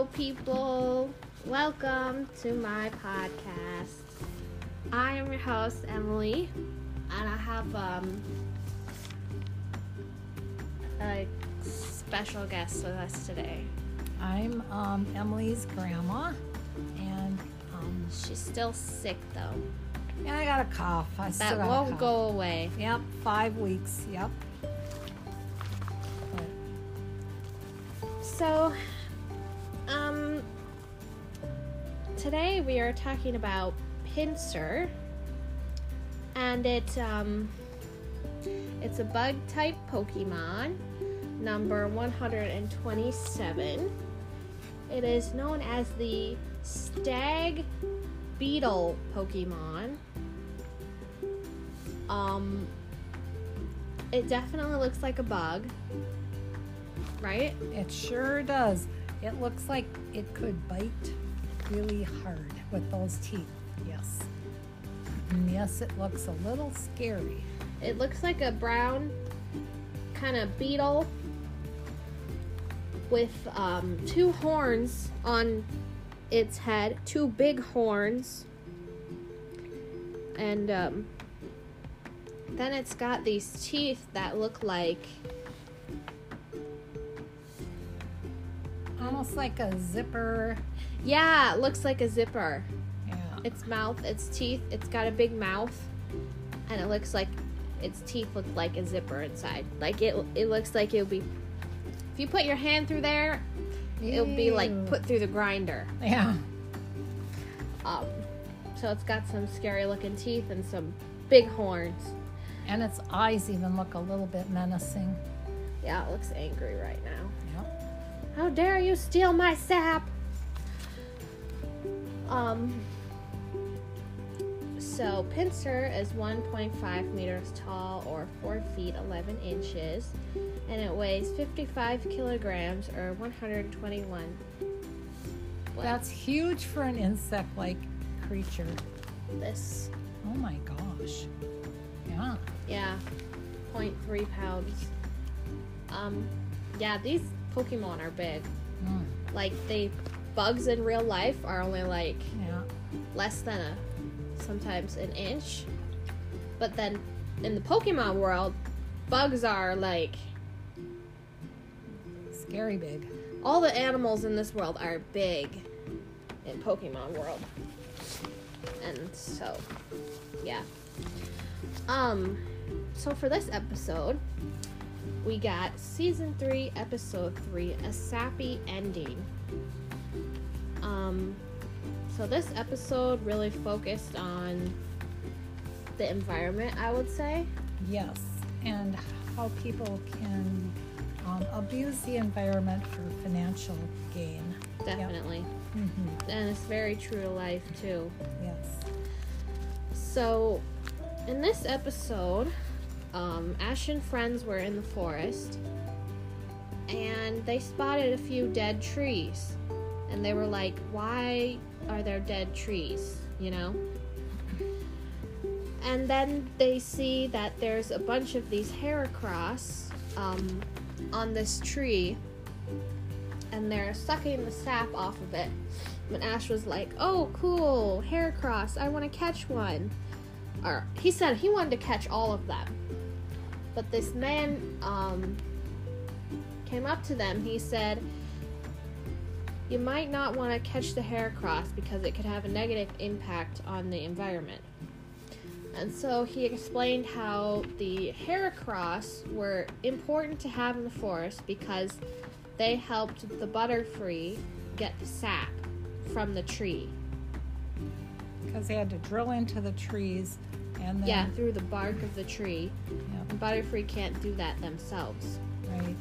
Hello, people. Welcome to my podcast. I am your host, Emily, and I have um, a special guest with us today. I'm um, Emily's grandma, and um, She's still sick, though. yeah, I got a cough. I That won't go away. Yep, five weeks. Yep. But So, today we are talking about Pinsir, and it um, it's a bug type Pokemon, number 127. It is known as the Stag Beetle Pokemon. Um, it definitely looks like a bug, right? it sure does. It looks like it could bite really hard with those teeth. Yes. And yes, it looks a little scary. It looks like a brown kind of beetle with um, two horns on its head, two big horns, and um, then it's got these teeth that look like Almost like a zipper. Yeah, it looks like a zipper. Yeah. Its mouth, its teeth, it's got a big mouth, and it looks like its teeth look like a zipper inside. Like it, it looks like it'll be. If you put your hand through there, it'll be like put through the grinder. Yeah. Um, so it's got some scary looking teeth and some big horns. And its eyes even look a little bit menacing. Yeah, it looks angry right now. Yep. How dare you steal my sap? Um. So Pinsir is 1.5 meters tall or 4 feet 11 inches, and it weighs 55 kilograms or 121. What? That's huge for an insect like creature. this. Oh my gosh. Yeah. Yeah, 0.3 pounds. Um, yeah, these Pokemon are big. Mm, Like they bugs in real life are only like yeah. less than a sometimes an inch. But then in the Pokemon world, bugs are like Scary big. all the animals in this world are big in Pokemon world. And so yeah. Um so for this episode, we got season 3 episode 3 a sappy ending. Um so this episode really focused on the environment, I would say. Yes. And how people can um, abuse the environment for financial gain. Definitely. hmm And it's very true to life too. Yes. So, in this episode, um, Ash and friends were in the forest and they spotted a few dead trees. And they were like, why are there dead trees? You know? And then they see that there's a bunch of these Heracross um, on this tree and they're sucking the sap off of it. And Ash was like, "Oh, cool, Heracross! I want to catch one." Or he said he wanted to catch all of them. But this man um, came up to them. He said, "You might not want to catch the Heracross because it could have a negative impact on the environment." And so he explained how the Heracross were important to have in the forest because they helped the Butterfree get the sap from the tree. Because they had to drill into the trees and then. Yeah, through the bark of the tree. Yep, And Butterfree can't do that themselves. right.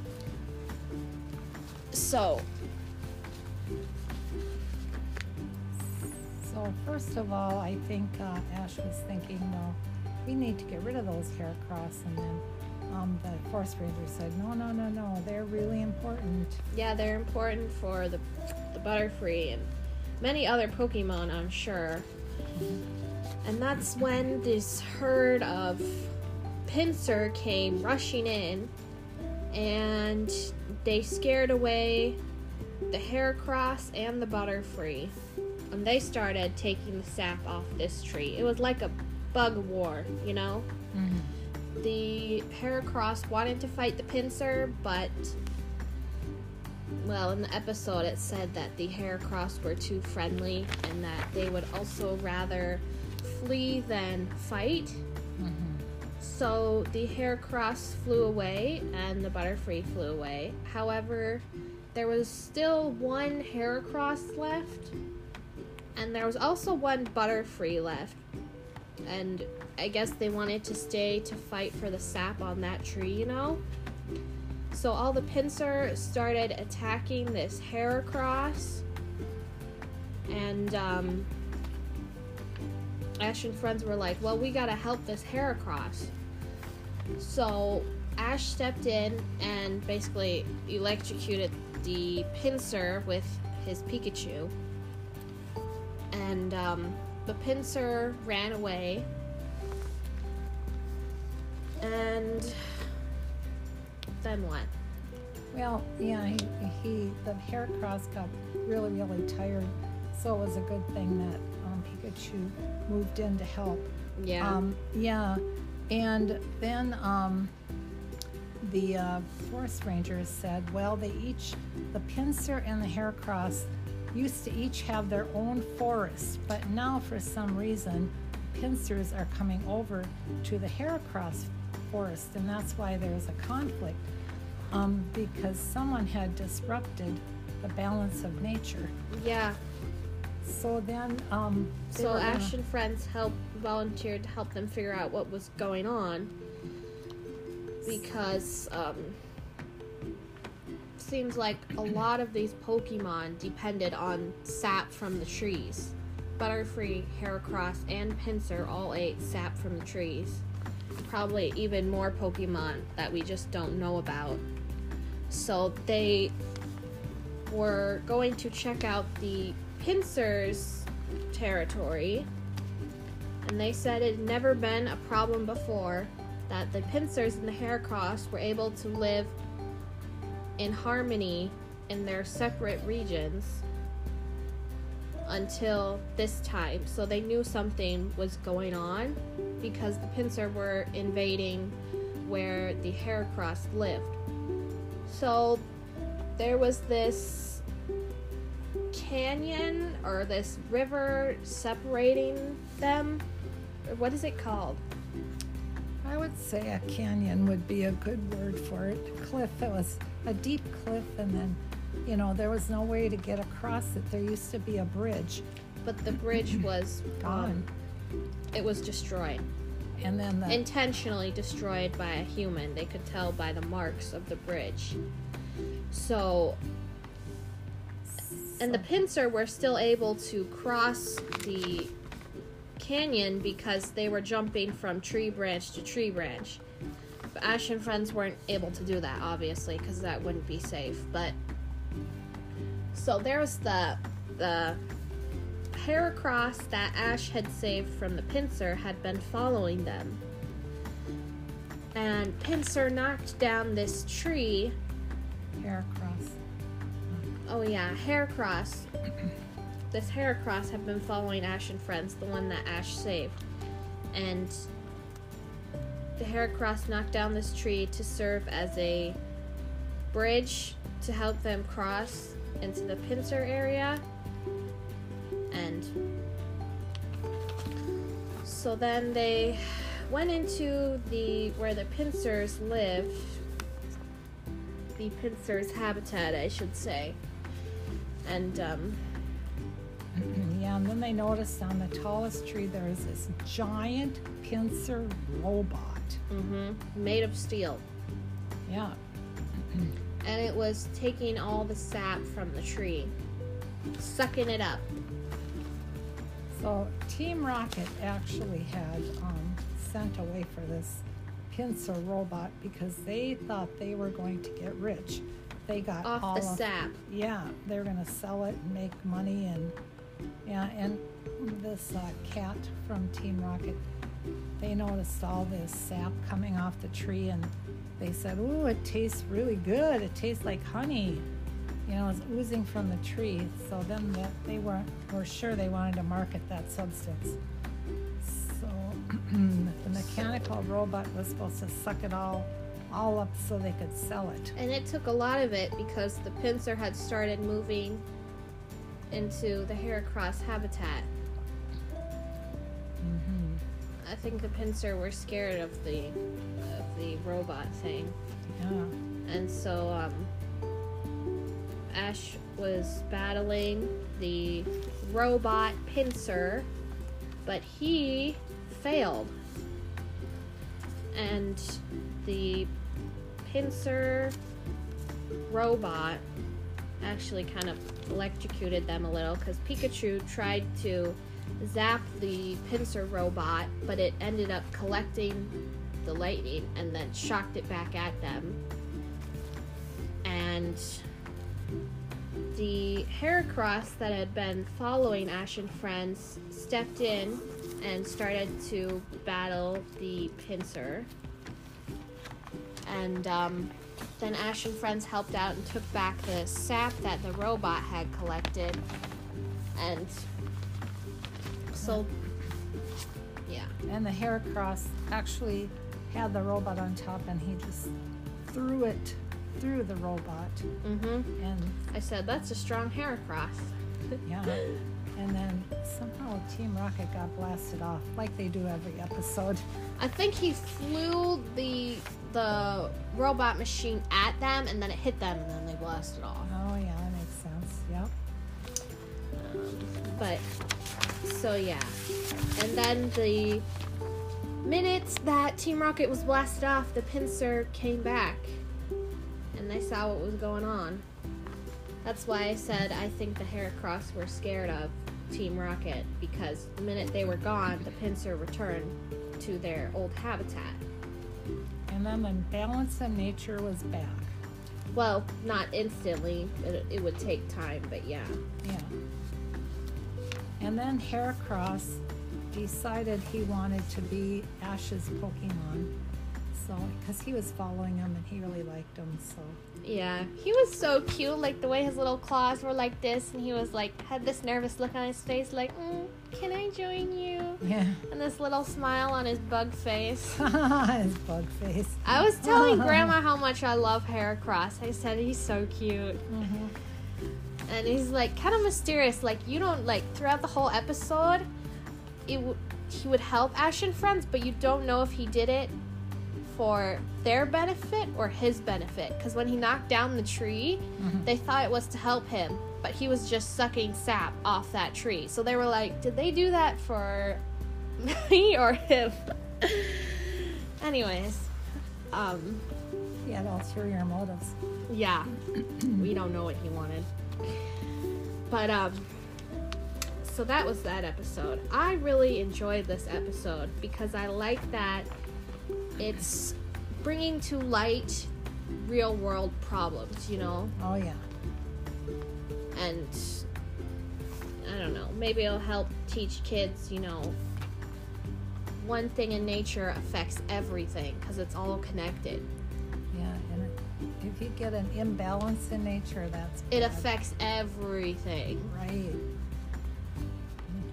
So, So first of all, I think uh, Ash was thinking, well, we need to get rid of those hair and then um, the forest ranger said, no, no, no, no, they're really important. yeah, they're important for the, the Butterfree and many other Pokemon, I'm sure. And that's when this herd of Pinsir came rushing in and they scared away the Heracross and the Butterfree, and they started taking the sap off this tree. It was like a bug war, you know. Mhm. The Heracross wanted to fight the Pinsir, but well, in the episode it said that the Heracross were too friendly and that they would also rather flee than fight. Mhm. So the Heracross flew away and the Butterfree flew away. However, there was still one Heracross left, and there was also one Butterfree left. And I guess they wanted to stay to fight for the sap on that tree, you know? So all the Pinsir started attacking this Heracross, and um, Ash and friends were like, "Well, we gotta help this Heracross." So Ash stepped in and basically electrocuted the Pinsir with his Pikachu, and um, the Pinsir ran away. And then what? Well, yeah, he, he the Heracross got really, really tired, so it was a good thing that um, Pikachu moved in to help. Yeah. Um, yeah, and then um, the uh, forest rangers said, well, they each, the Pinsir and the Heracross, used to each have their own forest, but now for some reason, Pinsirs are coming over to the Heracross forest, and that's why there's a conflict, um, because someone had disrupted the balance of nature. yeah. So then, um, So gonna- Ash and friends helped volunteered to help them figure out what was going on because um, seems like a lot of these Pokemon depended on sap from the trees. Butterfree, Heracross, and Pinsir all ate sap from the trees. Probably even more Pokemon that we just don't know about. So they were going to check out the Pinsir's territory and they said it had never been a problem before that the Pinsirs and the Heracross were able to live in harmony in their separate regions until this time. So they knew something was going on because the Pinsir were invading where the Heracross lived. So there was this canyon or this river separating them. What is it called? I would say a canyon would be a good word for it. Cliff, it was a deep cliff, and then, you know, there was no way to get across it. There used to be a bridge But the bridge was gone, um, it was destroyed. and then the Intentionally destroyed by a human. They could tell by the marks of the bridge. So and the Pinsir were still able to cross the canyon because they were jumping from tree branch to tree branch. Ash and friends weren't able to do that, obviously, because that wouldn't be safe. But so there was the the Heracross that Ash had saved from the Pinsir had been following them. And Pinsir knocked down this tree Heracross. Oh yeah, Heracross. this Heracross had been following Ash and friends, the one that Ash saved. And the Heracross knocked down this tree to serve as a bridge to help them cross into the Pinsir area. And so then they went into the where the Pinsirs live. The Pinsir's habitat, I should say. And um, and then they noticed on the tallest tree there is this giant Pinsir robot. mhm, made of steel. Yeah, And it was taking all the sap from the tree, sucking it up. So Team Rocket actually had um, sent away for this Pinsir robot because they thought they were going to get rich. They got all Off the of, sap. Yeah, they were going to sell it and make money and yeah, and this uh, cat from Team Rocket, they noticed all this sap coming off the tree and they said, "Ooh, it tastes really good. It tastes like honey." you know, it's oozing from the tree. So then that they weren't were sure they wanted to market that substance. So the mechanical robot was supposed to suck it all all up so they could sell it. And it took a lot of it because the Pinsir had started moving into the Heracross habitat. hmm I think the Pinsir were scared of the of the robot thing. Yeah. And so um, Ash was battling the robot Pinsir, but he failed. And the Pinsir robot actually kind of electrocuted them a little because Pikachu tried to zap the Pinsir robot, but it ended up collecting the lightning and then shocked it back at them. And the Heracross that had been following Ash and friends stepped in and started to battle the Pinsir. And um, then Ash and friends helped out and took back the sap that the robot had collected. And so, yeah. And the Heracross actually had the robot on top, and he just threw it through the robot, Mm-hmm. and I said, that's a strong Heracross. yeah. And then somehow Team Rocket got blasted off, like they do every episode. I think he flew the the robot machine at them, and then it hit them, and then they blasted off. Oh yeah, that makes sense. Yep. Um, but so yeah, and then the minutes that Team Rocket was blasted off, the Pinsir came back, and they saw what was going on. That's why I said I think the Heracross were scared of Team Rocket because the minute they were gone, the Pinsir returned to their old habitat. And then the balance in nature was back. Well, not instantly. It, it would take time, but yeah. Yeah. And then Heracross decided he wanted to be Ash's Pokemon. So, because he was following him and he really liked him, so. Yeah, he was so cute. Like the way his little claws were like this, and he was like had this nervous look on his face, like, mm, "Can I join you?" Yeah. And this little smile on his bug face. His bug face. I was telling Grandma how much I love Heracross. I said he's so cute, hmm and he's like kind of mysterious. Like you don't like throughout the whole episode, it w- he would help Ash and friends, but you don't know if he did it for their benefit or his benefit. Because when he knocked down the tree, Mhm. they thought it was to help him, but he was just sucking sap off that tree. So they were like, did they do that for me or him? Anyways, um, He had ulterior motives. yeah, we don't know what he wanted. But, um, so that was that episode. I really enjoyed this episode because I like that it's bringing to light real world problems, you know? Oh, yeah. and I don't know, maybe it'll help teach kids, you know, one thing in nature affects everything because it's all connected. Yeah. And if you get an imbalance in nature, that's. It affects everything. Right.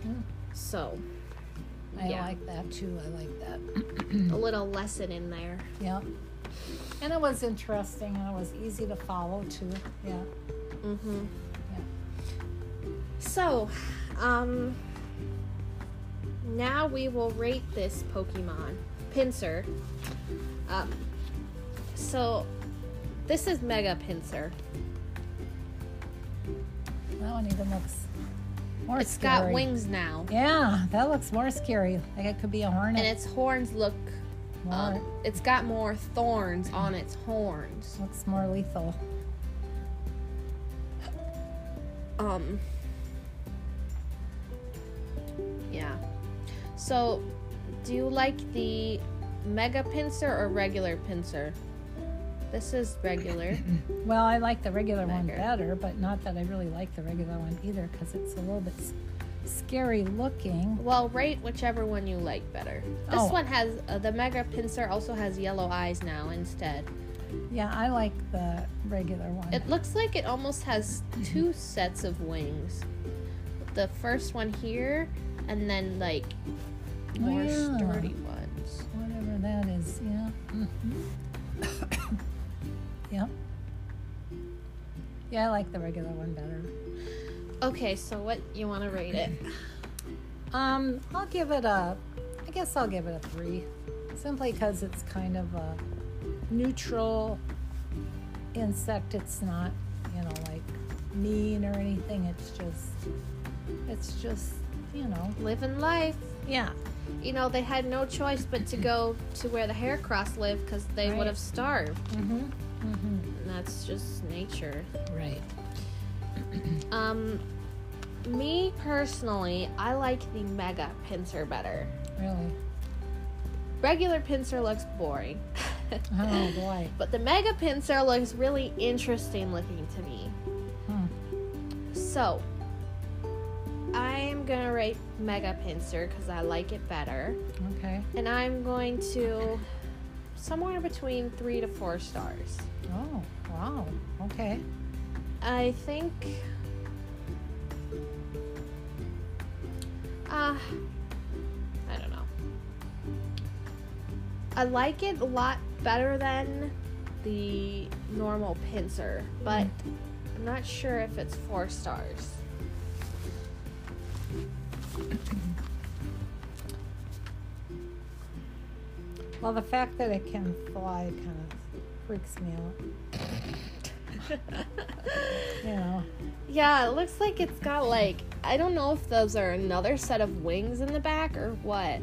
hmm So, I yeah, like that too. I like that. a little lesson in there. Yeah. And it was interesting and it was easy to follow too. Yeah. Mm-hmm. Yeah. So, um, now we will rate this Pokemon, Pinsir. Um, so, this is Mega Pinsir. That one even looks more It's scary. got wings now. Yeah, that looks more scary. Like it could be a hornet. and its horns look um, it's got more thorns on its horns looks more lethal. um yeah so do you like the mega Pinsir or regular Pinsir this is regular Well, I like the regular one better, but not that I really like the regular one either because it's a little bit s- scary looking. well rate whichever one you like better this Oh. one has uh, the mega Pinsir also has yellow eyes now instead Yeah, I like the regular one. It looks like it almost has two sets of wings. The first one here, and then like Oh, more yeah. sturdy ones. Whatever that is, yeah. Mhm. Yeah, I like the regular one better. Okay, so what you want to rate it? Um, I'll give it a, I guess I'll give it a three, simply because it's kind of a neutral insect. It's not, you know, like mean or anything. It's just, it's just, you know, Living life. yeah, You know, they had no choice but to go to where the Heracross lived because they Right. would have starved. mm-hmm, mm-hmm, that's just nature. right. Um, me personally, I like the mega Pinsir better. Really. Regular Pinsir looks boring. Oh boy. But the mega Pinsir looks really interesting looking to me. Hmm. So, I am gonna rate mega Pinsir because I like it better. Okay. And I'm going to somewhere between three to four stars. Oh, wow. Okay. I think. Uh, I don't know. I like it a lot better than the normal Pinsir, but I'm not sure if it's four stars. Well, the fact that it can fly kind of freaks me out. You know. Yeah, it looks like it's got like I don't know if those are another set of wings in the back or what, I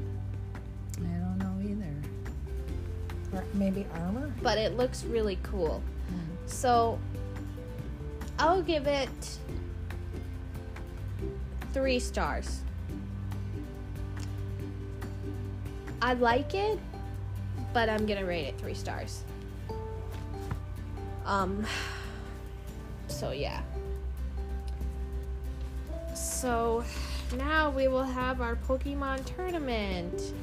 don't know either. Or maybe armor? but it looks really cool. Hmm. So I'll give it three stars. I like it, but I'm gonna rate it three stars. Um, so yeah. So now we will have our Pokemon tournament.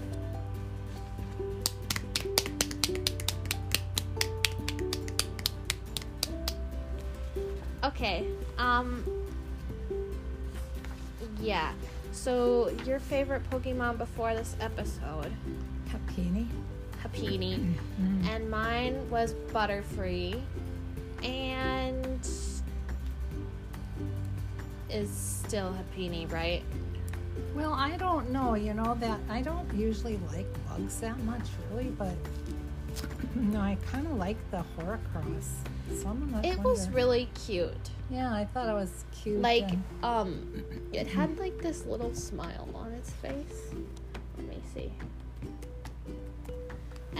Okay. Um. Yeah. So your favorite Pokemon before this episode, Happiny? Happiny, Mm. and mine was Butterfree, and is still Happiny, right? Well, I don't know. You know that I don't usually like bugs that much, really, but no, I kind of like the Heracross. Some of It was really cute. Yeah, I thought it was cute. Like, and- um, it had like this little smile on its face. Let me see.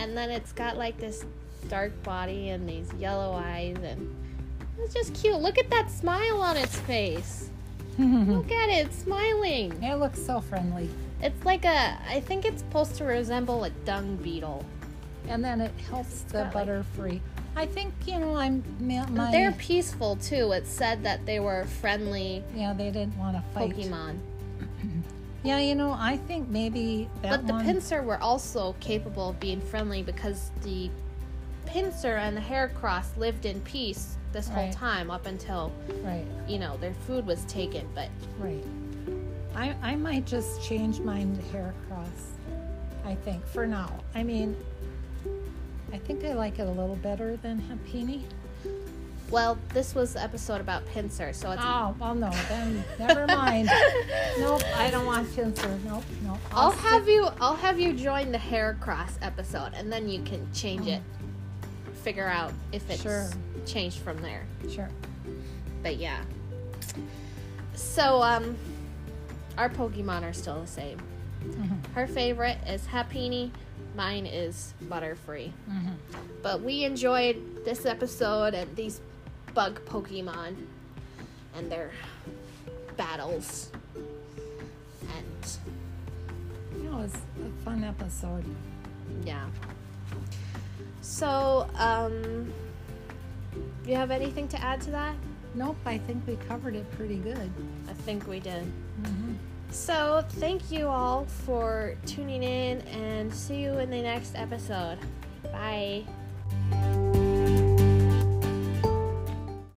And then it's got like this dark body and these yellow eyes, and it's just cute. Look at that smile on its face. Look at it, smiling. it looks so friendly. It's like a, I think it's supposed to resemble a dung beetle. And then it helps the butter like- Butterfree. I think you know I'm my They're peaceful too. It said that they were friendly yeah they didn't want to fight. Pokemon. Yeah, you know I think maybe that But the one. Pinsir were also capable of being friendly because the Pinsir and the Heracross lived in peace this whole Right. time up until, right, you know, their food was taken. But right. I I might just change mine to Heracross. I think for now. I mean, I think I like it a little better than Happiny. Well, this was the episode about Pinsir, so it's Oh, well, no, then never mind. nope, I don't want Pinsir. Nope, nope. I'll stick- have you I'll have you join the Heracross episode and then you can change it. Figure out if it's Sure. changed from there. Sure. But yeah. So um our Pokemon are still the same. Mhm, Her favorite is Happiny, mine is Butterfree. mhm. But we enjoyed this episode and these bug Pokemon and their battles. And It was a fun episode. yeah. So, um you have anything to add to that? Nope, I think we covered it pretty good. I think we did. hmm So, thank you all for tuning in and see you in the next episode. Bye.